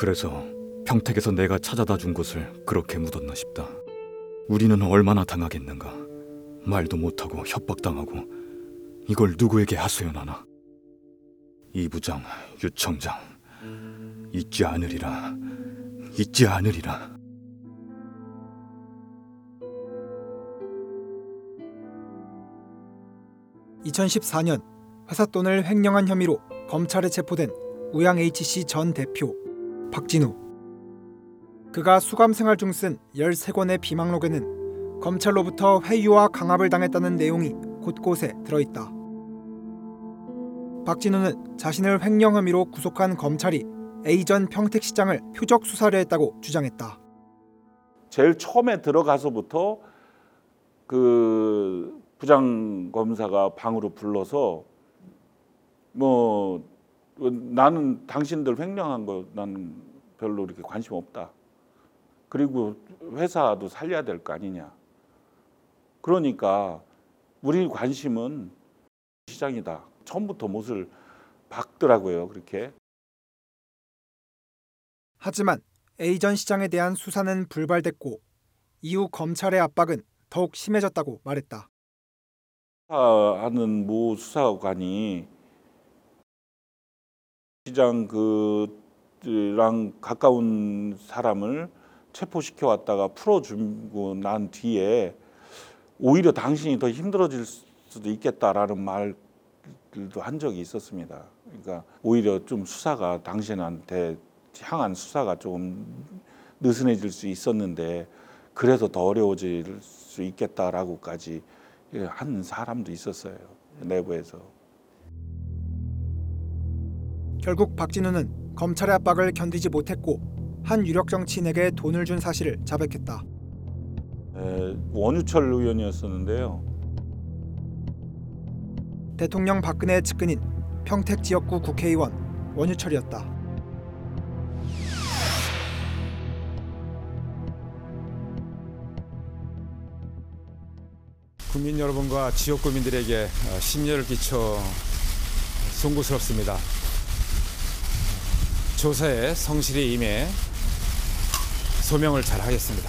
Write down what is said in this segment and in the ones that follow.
그래서 평택에서 내가 찾아다 준 곳을 그렇게 묻었나 싶다. 우리는 얼마나 당하겠는가. 말도 못하고 협박당하고 이걸 누구에게 하소연하나. 이 부장, 유 청장 잊지 않으리라. 잊지 않으리라. (2014년) 회사 돈을 횡령한 혐의로 검찰에 체포된 우양 HC 전 대표 박진우 그가 수감 생활 중 쓴 13권의 비망록에는 검찰로부터 회유와 강압을 당했다는 내용이 곳곳에 들어있다. 박진우는 자신을 횡령 혐의로 구속한 검찰이 A 전 평택시장을 표적 수사를 했다고 주장했다. 제일 처음에 들어가서부터 그 부장 검사가 방으로 불러서 뭐 나는 당신들 횡령한 거난 별로 이렇게 관심 없다. 그리고 회사도 살려야 될 거 아니냐. 그러니까 우리 관심은 시장이다. 처음부터 못을 박더라고요. 그렇게. 하지만 A 전 시장에 대한 수사는 불발됐고 이후 검찰의 압박은 더욱 심해졌다고 말했다. 하는 모 수사관이 시장 그 랑 가까운 사람을 체포시켜 왔다가 풀어주고 난 뒤에 오히려 당신이 더 힘들어질 수도 있겠다라는 말들도 한 적이 있었습니다. 그러니까 오히려 좀 수사가 당신한테 향한 수사가 조금 느슨해질 수 있었는데 그래서 더 어려워질 수 있겠다라고까지 한 사람도 있었어요 내부에서. 결국 박진우는 검찰의 압박을 견디지 못했고 한 유력 정치인에게 돈을 준 사실을 자백했다. 에, 원유철 의원이었었는데요. 대통령 박근혜의 측근인 평택 지역구 국회의원 원유철이었다. 국민 여러분과 지역 구민들에게 어, 심려를 끼쳐 송구스럽습니다. 조사에 성실히 임해 소명을 잘 하겠습니다.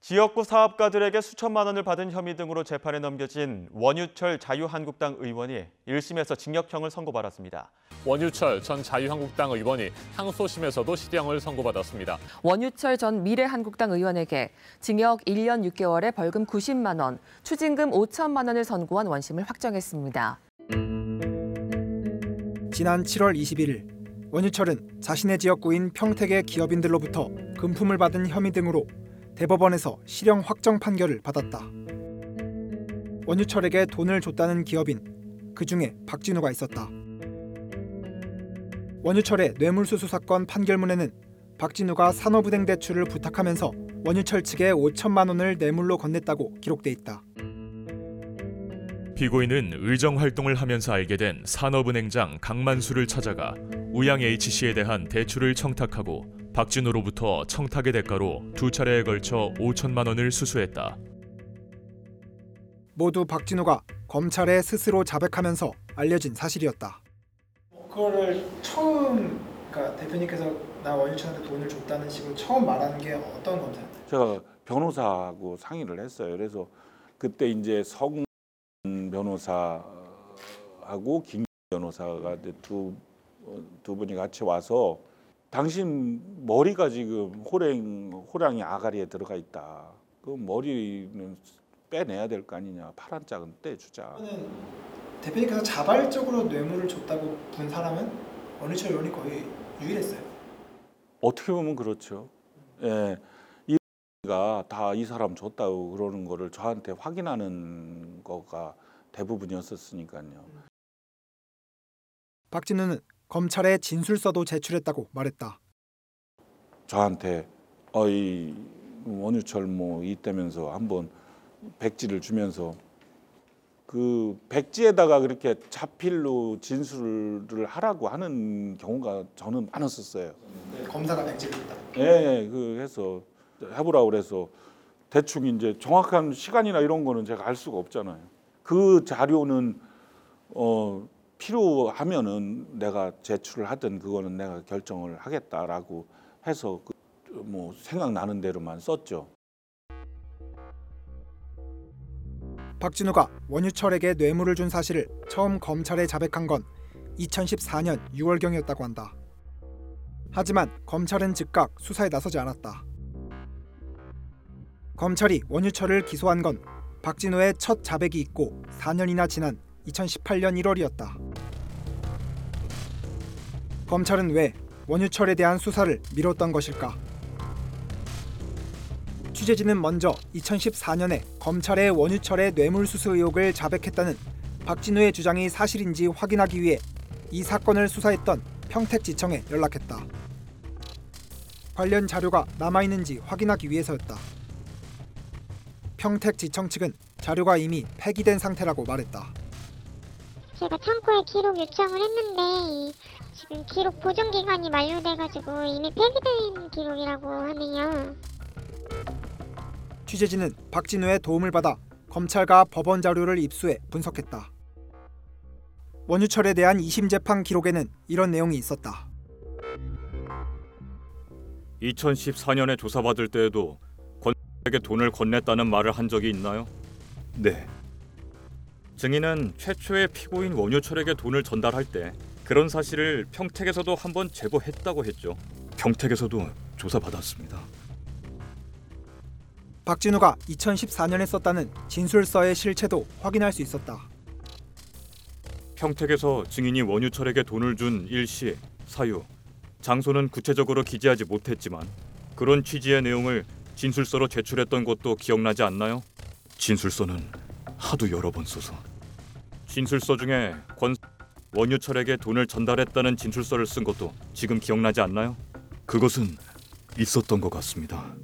지역구 사업가들에게 수천만 원을 받은 혐의 등으로 재판에 넘겨진 원유철 자유한국당 의원이 1심에서 징역형을 선고받았습니다. 원유철 전 자유한국당 의원이 항소심에서도 실형을 선고받았습니다. 원유철 전 미래한국당 의원에게 징역 1년 6개월에 벌금 90만 원, 추징금 5천만 원을 선고한 원심을 확정했습니다. 지난 7월 21일 원유철은 자신의 지역구인 평택의 기업인들로부터 금품을 받은 혐의 등으로 대법원에서 실형 확정 판결을 받았다. 원유철에게 돈을 줬다는 기업인 그 중에 박진우가 있었다. 원유철의 뇌물수수 사건 판결문에는 박진우가 산업은행 대출을 부탁하면서 원유철 측에 5천만 원을 뇌물로 건넸다고 기록돼 있다. 피고인은 의정 활동을 하면서 알게 된 산업은행장 강만수를 찾아가 우양 H씨에 대한 대출을 청탁하고 박진우로부터 청탁의 대가로 두 차례에 걸쳐 5천만 원을 수수했다. 모두 박진우가 검찰에 스스로 자백하면서 알려진 사실이었다. 그거를 처음 그러니까 대표님께서 나 원유철한테 돈을 줬다는 식으로 처음 말한 게 어떤 검사였나요? 제가 변호사하고 상의를 했어요. 그래서 그때 이제 성 변호사하고 김 변호사가 두, 두 분이 같이 와서 당신 머리가 지금 호랭 호랑이 아가리에 들어가 있다. 그 머리는 빼내야 될 거 아니냐. 파란 짝은 떼주자. 대표님께서 자발적으로 뇌물을 줬다고 본 사람은 원유철 의원이 거의 유일했어요. 어떻게 보면 그렇죠. 예. 이가 다 이 사람 줬다고 그러는 거를 저한테 확인하는 거가 대부분이었었으니까요. 박진우는 검찰에 진술서도 제출했다고 말했다. 저한테 어이 원유철 뭐 이때면서 한번 백지를 주면서 그 백지에다가 그렇게 자필로 진술을 하라고 하는 경우가 저는 많았었어요. 검사가 백지를 줬다. 예, 그 해서 해보라 그래서 대충 이제 정확한 시간이나 이런 거는 제가 알 수가 없잖아요. 그 자료는 어 필요하면은 내가 제출을 하든 그거는 내가 결정을 하겠다라고 해서 그 뭐 생각나는 대로만 썼죠. 박진우가 원유철에게 뇌물을 준 사실을 처음 검찰에 자백한 건 2014년 6월경이었다고 한다. 하지만 검찰은 즉각 수사에 나서지 않았다. 검찰이 원유철을 기소한 건 박진우의 첫 자백이 있고 4년이나 지난 2018년 1월이었다. 검찰은 왜 원유철에 대한 수사를 미뤘던 것일까? 취재진은 먼저 2014년에 검찰의 원유철의 뇌물수수 의혹을 자백했다는 박진우의 주장이 사실인지 확인하기 위해 이 사건을 수사했던 평택지청에 연락했다. 관련 자료가 남아있는지 확인하기 위해서였다. 평택지청 측은 자료가 이미 폐기된 상태라고 말했다. 제가 창고에 기록 요청을 했는데 지금 기록 보존 기간이 만료돼가지고 이미 폐기된 기록이라고 하네요. 취재진은 박진우의 도움을 받아 검찰과 법원 자료를 입수해 분석했다. 원유철에 대한 2심 재판 기록에는 이런 내용이 있었다. 2014년에 조사받을 때에도 권 에게 돈을 건넸다는 말을 한 적이 있나요? 네. 증인은 최초의 피고인 원효철에게 돈을 전달할 때 그런 사실을 평택에서도 한번 제보했다고 했죠. 평택에서도 조사받았습니다. 박진우가 2014년에 썼다는 진술서의 실체도 확인할 수 있었다. 평택에서 증인이 원유철에게 돈을 준 일시, 사유, 장소는 구체적으로 기재하지 못했지만 그런 취지의 내용을 진술서로 제출했던 것도 기억나지 않나요? 진술서는 하도 여러 번 써서 진술서 중에 권 원유철에게 돈을 전달했다는 진술서를 쓴 것도 지금 기억나지 않나요? 그것은 있었던 것 같습니다.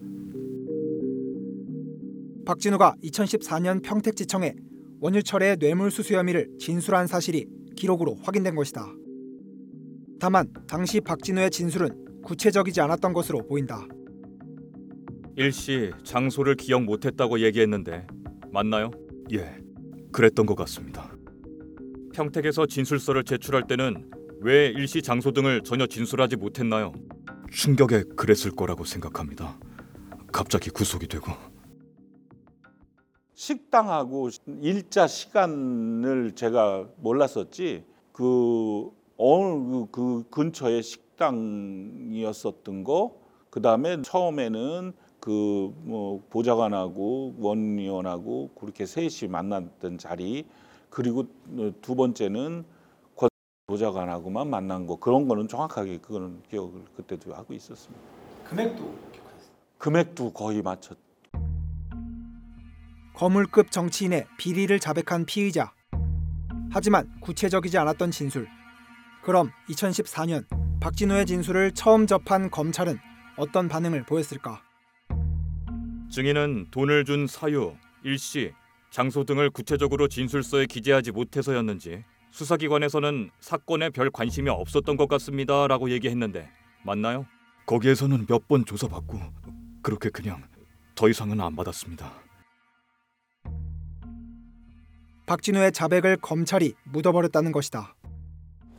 박진우가 2014년 평택지청에 원유철의 뇌물수수 혐의를 진술한 사실이 기록으로 확인된 것이다. 다만 당시 박진우의 진술은 구체적이지 않았던 것으로 보인다. 일시 장소를 기억 못했다고 얘기했는데 맞나요? 예, 그랬던 것 같습니다. 평택에서 진술서를 제출할 때는 왜 일시 장소 등을 전혀 진술하지 못했나요? 충격에 그랬을 거라고 생각합니다. 갑자기 구속이 되고 식당하고 일자 시간을 제가 몰랐었지 그 어느 그, 그 근처에 식당이었었던 거 그다음에 처음에는 그 뭐 보좌관하고 원의원하고 그렇게 셋이 만났던 자리 그리고 두 번째는 권 보좌관하고만 만난 거 그런 거는 정확하게 그거는 기억을 그때도 하고 있었습니다. 금액도 기억하셨어요? 금액도 거의 맞췄. 거물급 정치인의 비리를 자백한 피의자. 하지만 구체적이지 않았던 진술. 그럼 2014년 박진우의 진술을 처음 접한 검찰은 어떤 반응을 보였을까? 증인은 돈을 준 사유, 일시, 장소 등을 구체적으로 진술서에 기재하지 못해서였는지 수사기관에서는 사건에 별 관심이 없었던 것 같습니다라고 얘기했는데 맞나요? 거기에서는 몇 번 조사받고 그렇게 그냥 더 이상은 안 받았습니다. 박진우의 자백을 검찰이 묻어버렸다는 것이다.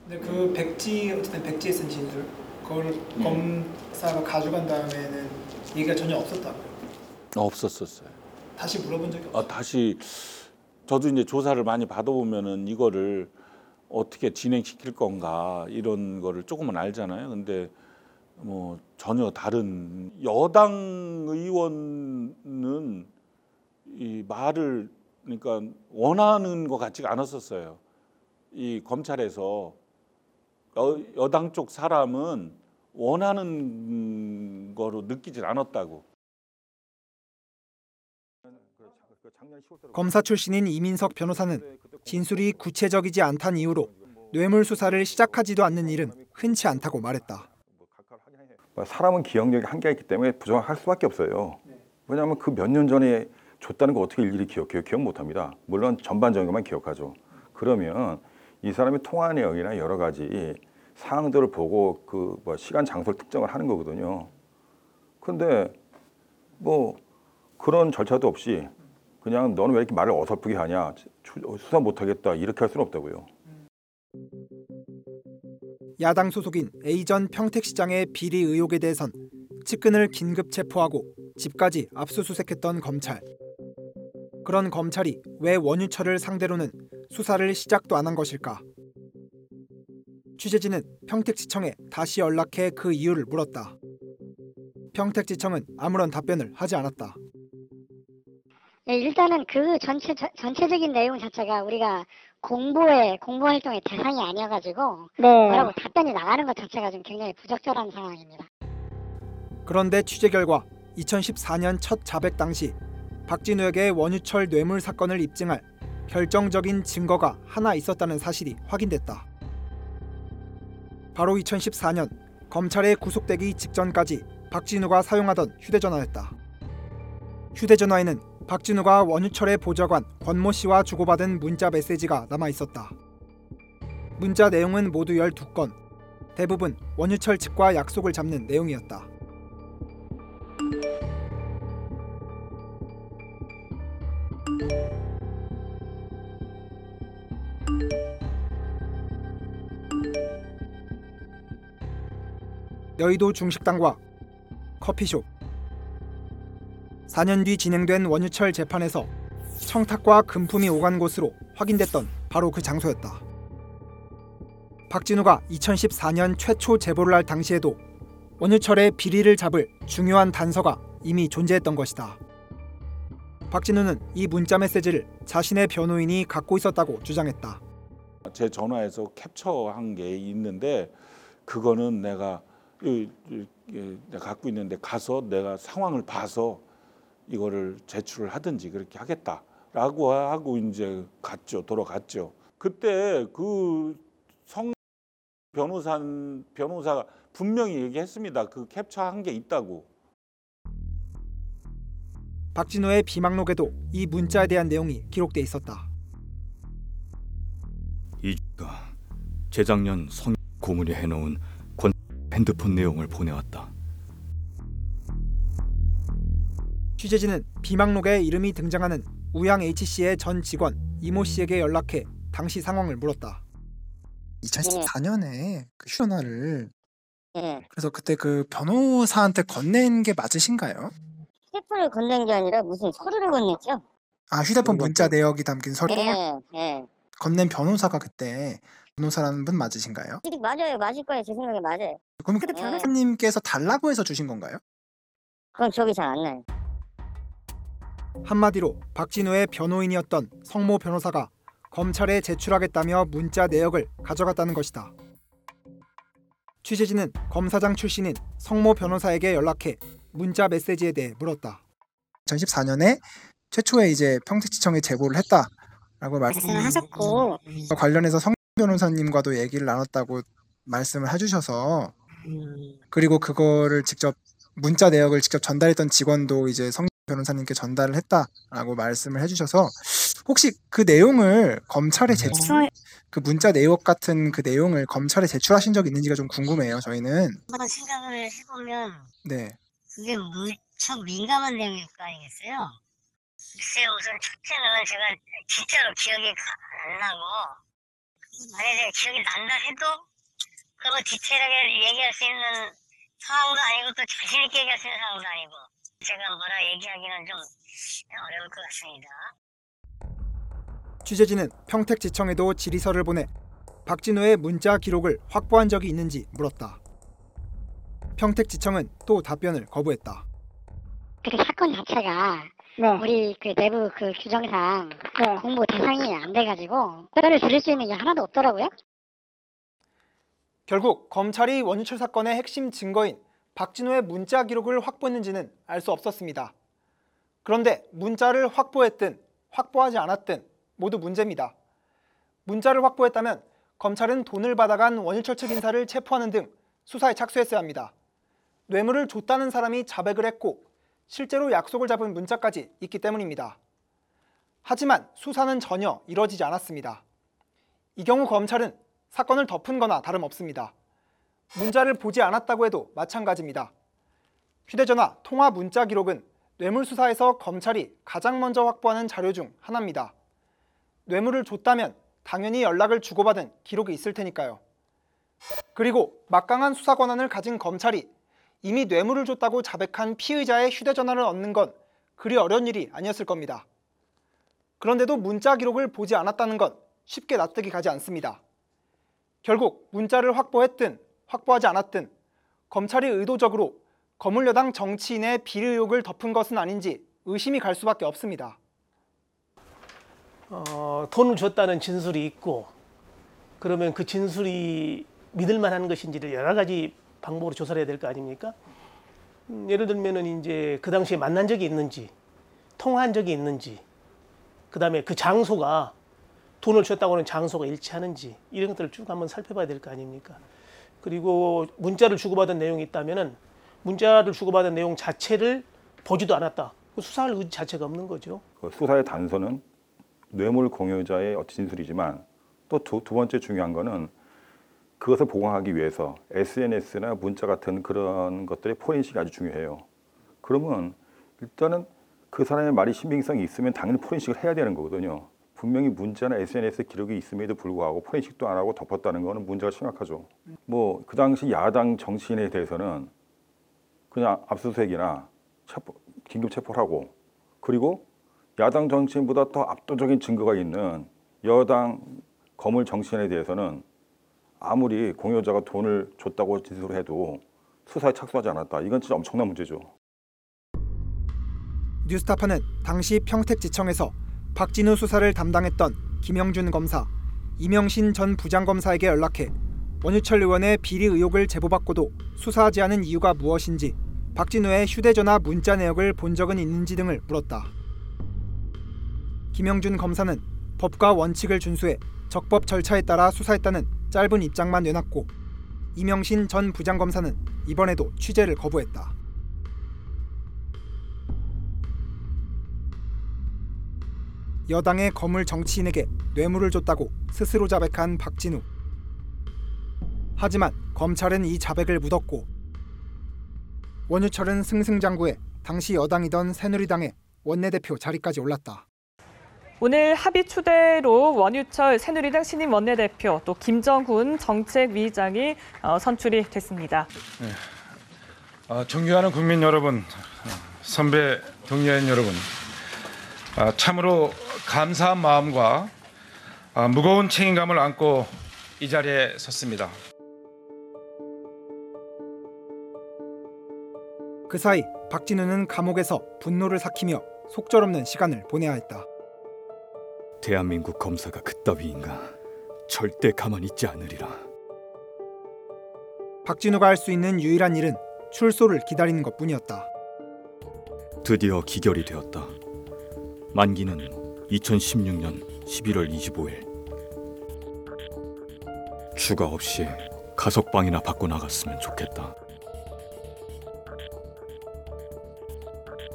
근데 그 백지 어쨌든 백지에 쓴 진술 그걸 검사가 가져간 다음에는 얘기가 전혀 없었다고요. 없었었어요. 다시 물어본 적이 없어요. 아, 다시 저도 이제 조사를 많이 받아보면은 이거를 어떻게 진행시킬 건가 이런 거를 조금은 알잖아요. 근데 뭐 전혀 다른 여당 의원은 이 말을 그러니까 원하는 것 같지가 않았었어요. 이 검찰에서 여, 여당 쪽 사람은 원하는 거로 느끼질 않았다고. 검사 출신인 이민석 변호사는 진술이 구체적이지 않다는 이유로 뇌물 수사를 시작하지도 않는 일은 흔치 않다고 말했다. 뭐 사람은 기억력이 한계가 있기 때문에 부정할 수밖에 없어요. 왜냐하면 그 몇 년 전에 줬다는 거 어떻게 일일이 기억해요? 기억 못합니다. 물론 전반적인 것만 기억하죠. 그러면 이 사람이 통화 내역이나 여러 가지 사항들을 보고 그 뭐 시간 장소를 특정을 하는 거거든요. 근데 뭐 그런 절차도 없이 그냥 너는 왜 이렇게 말을 어설프게 하냐 수사 못하겠다 이렇게 할 수는 없다고요. 야당 소속인 A 전 평택시장의 비리 의혹에 대해선 측근을 긴급 체포하고 집까지 압수수색했던 검찰. 그런 검찰이 왜 원유철을 상대로는 수사를 시작도 안 한 것일까? 취재진은 평택지청에 다시 연락해 그 이유를 물었다. 평택지청은 아무런 답변을 하지 않았다. 예, 일단은 그 전체 저- 전체적인 내용 자체가 우리가 공보의 공보 활동의 대상이 아니어가지고 뭐라고 답변이 나가는 것 자체가 좀 굉장히 부적절한 상황입니다. 그런데 취재 결과 2014년 첫 자백 당시 박진우에게 원유철 뇌물 사건을 입증할 결정적인 증거가 하나 있었다는 사실이 확인됐다. 바로 2014년 검찰에 구속되기 직전까지 박진우가 사용하던 휴대전화였다. 휴대전화에는 박진우가 원유철의 보좌관 권모 씨와 주고받은 문자 메시지가 남아 있었다. 문자 내용은 모두 12건, 대부분 원유철 측과 약속을 잡는 내용이었다. 여의도 중식당과 커피숍 4년 뒤 진행된 원유철 재판에서 청탁과 금품이 오간 곳으로 확인됐던 바로 그 장소였다. 박진우가 2014년 최초 제보를 할 당시에도 원유철의 비리를 잡을 중요한 단서가 이미 존재했던 것이다. 박진우는 이 문자 메시지를 자신의 변호인이 갖고 있었다고 주장했다. 제 전화에서 캡처한 게 있는데 그거는 내가 갖고 있는데 가서 내가 상황을 봐서 이거를 제출을 하든지 그렇게 하겠다라고 하고 이제 갔죠 돌아갔죠 그때 그 성 변호사 변호사가 분명히 얘기했습니다 그 캡처한 게 있다고 박진우의 비망록에도 이 문자에 대한 내용이 기록돼 있었다. 이주가 재작년 성 고문이 해놓은 권 핸드폰 내용을 보내왔다. 취재진은 비망록에 이름이 등장하는 우양 HC의 전 직원 이모 씨에게 연락해 당시 상황을 물었다. 2014년에 그 휴전화를 예. 그래서 그때 그 변호사한테 건넨 게 맞으신가요? 휴대폰을 건넨 게 아니라 무슨 서류를 건넸죠? 아 휴대폰 문자 내역이 담긴 서류 예, 예. 건넨 변호사가 그때 변호사라는 분 맞으신가요? 맞아요, 맞을 거예요. 제 생각에 맞아요. 그럼 근데 그 변호사- 변호사님께서 달라고 해서 주신 건가요? 그건 기억이 잘 안 나요. 한마디로 박진우의 변호인이었던 성모 변호사가 검찰에 제출하겠다며 문자 내역을 가져갔다는 것이다. 취재진은 검사장 출신인 성모 변호사에게 연락해 문자 메시지에 대해 물었다. 2014년에 최초에 이제 평택지청에 제보를 했다라고 말씀을 말씀 하셨고, 관련해서 성 변호사님과도 얘기를 나눴다고 말씀을 해주셔서 음, 그리고 그거를 직접 문자 내역을 직접 전달했던 직원도 이제 성 변호사님께 전달을 했다라고 말씀을 해주셔서 혹시 그 내용을 검찰에 제출 그 문자 내역 같은 그 내용을 검찰에 제출하신 적 있는지가 좀 궁금해요. 저희는 한번 생각을 해보면 네 그게 무척 민감한 내용일 거 아니겠어요? 글쎄요, 우선 첫째는 제가 진짜로 기억이 가- 안 나고 만약에 기억이 난다 해도 그거 디테일하게 얘기할 수 있는 상황도 아니고 또 자신 있게 얘기할 수 있는 상황도 아니고 제가 뭐라 얘기하기는 좀 어려울 것 같습니다. 취재진은 평택지청에도 질의서를 보내 박진우의 문자 기록을 확보한 적이 있는지 물었다. 평택지청은 또 답변을 거부했다. 그 사건 자체가 우리 그 내부 그 규정상 공부 대상이 안 돼가지고 들을 수 있는 게 하나도 없더라고요. 결국 검찰이 원유철 사건의 핵심 증거인 박진우의 문자 기록을 확보했는지는 알 수 없었습니다. 그런데 문자를 확보했든 확보하지 않았든 모두 문제입니다. 문자를 확보했다면 검찰은 돈을 받아간 원유철 측 인사를 체포하는 등 수사에 착수했어야 합니다. 뇌물을 줬다는 사람이 자백을 했고 실제로 약속을 잡은 문자까지 있기 때문입니다. 하지만 수사는 전혀 이뤄지지 않았습니다. 이 경우 검찰은 사건을 덮은 거나 다름없습니다. 문자를 보지 않았다고 해도 마찬가지입니다. 휴대전화 통화 문자 기록은 뇌물 수사에서 검찰이 가장 먼저 확보하는 자료 중 하나입니다. 뇌물을 줬다면 당연히 연락을 주고받은 기록이 있을 테니까요. 그리고 막강한 수사 권한을 가진 검찰이 이미 뇌물을 줬다고 자백한 피의자의 휴대전화를 얻는 건 그리 어려운 일이 아니었을 겁니다. 그런데도 문자 기록을 보지 않았다는 건 쉽게 납득이 가지 않습니다. 결국 문자를 확보했든 확보하지 않았든 검찰이 의도적으로 거물여당 정치인의 비리 의혹을 덮은 것은 아닌지 의심이 갈 수밖에 없습니다. 어, 돈을 줬다는 진술이 있고 그러면 그 진술이 믿을 만한 것인지를 여러 가지 방법으로 조사를 해야 될 거 아닙니까? 음, 예를 들면은 이제 그 당시에 만난 적이 있는지 통화한 적이 있는지 그다음에 그 장소가 돈을 줬다고 하는 장소가 일치하는지 이런 것들을 쭉 한번 살펴봐야 될 거 아닙니까? 그리고 문자를 주고받은 내용이 있다면은 문자를 주고받은 내용 자체를 보지도 않았다. 그 수사할 의지 자체가 없는 거죠. 그 수사의 단서는 뇌물 공여자의 어떤 진술이지만 또두 번째 중요한 거는 그것을 보강하기 위해서 SNS나 문자 같은 그런 것들의 포렌식이 아주 중요해요. 그러면 일단은 그 사람의 말이 신빙성이 있으면 당연히 포렌식을 해야 되는 거거든요. 분명히 문자나 SNS 기록이 있음에도 불구하고 포렌식도 안 하고 덮었다는 거는 문제가 심각하죠. 뭐 그 당시 야당 정치인에 대해서는 그냥 압수수색이나 체포, 긴급 체포를 하고 그리고 야당 정치인보다 더 압도적인 증거가 있는 여당 거물 정치인에 대해서는 아무리 공여자가 돈을 줬다고 진술을 해도 수사에 착수하지 않았다. 이건 진짜 엄청난 문제죠. 뉴스타파는 당시 평택지청에서 박진우 수사를 담당했던 김영준 검사, 이명신 전 부장검사에게 연락해 원유철 의원의 비리 의혹을 제보받고도 수사하지 않은 이유가 무엇인지 박진우의 휴대전화 문자 내역을 본 적은 있는지 등을 물었다. 김영준 검사는 법과 원칙을 준수해 적법 절차에 따라 수사했다는 짧은 입장만 내놨고 이명신 전 부장검사는 이번에도 취재를 거부했다. 여당의 거물 정치인에게 뇌물을 줬다고 스스로 자백한 박진우. 하지만 검찰은 이 자백을 묻었고 원유철은 승승장구해 당시 여당이던 새누리당의 원내대표 자리까지 올랐다. 오늘 합의 추대로 원유철 새누리당 신임 원내대표 또 김정훈 정책위의장이 어, 선출이 됐습니다. 아, 존경하는 국민 여러분, 선배 동료인 여러분, 아, 참으로 감사한 마음과 아, 무거운 책임감을 안고 이 자리에 섰습니다. 그 사이 박진우는 감옥에서 분노를 삭히며 속절없는 시간을 보내야 했다. 대한민국 검사가 그따위인가 절대 가만히 있지 않으리라. 박진우가 할 수 있는 유일한 일은 출소를 기다리는 것뿐이었다. 드디어 기결이 되었다. 만기는 2016년 11월 25일. 추가 없이 가석방이나 받고 나갔으면 좋겠다.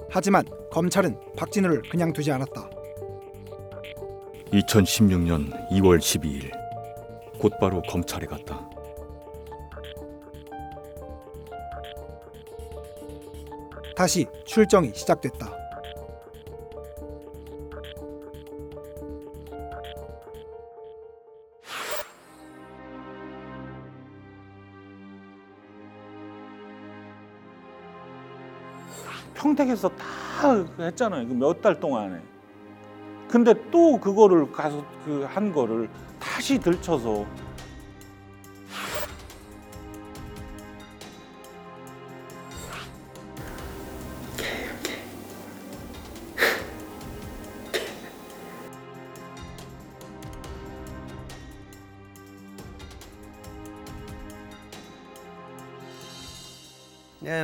하지만 검찰은 박진우를 그냥 두지 않았다. 2016년 2월 12일 곧바로 검찰에 갔다. 다시 출정이 시작됐다. 평택에서 다 했잖아요. 그몇달 동안에. 근데 또 그거를 가서 그 한 거를 다시 들춰서